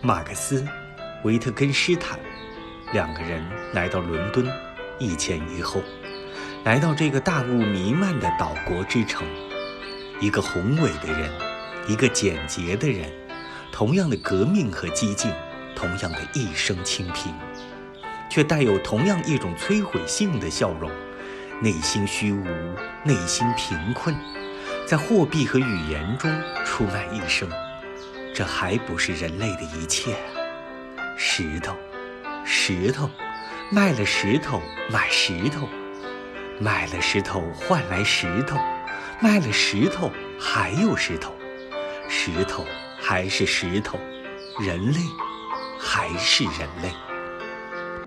马克思、维特根斯坦两个人来到伦敦，一前一后，来到这个大雾弥漫的岛国之城。一个宏伟的人，一个简洁的人，同样的革命和激进，同样的一生清贫，却带有同样一种摧毁性的笑容。内心虚无，内心贫困，在货币和语言中出卖一生。这还不是人类的一切啊！石头，石头，卖了石头买石头，卖了石头换来石头，卖了石头还有石头，石头还是石头，人类还是人类。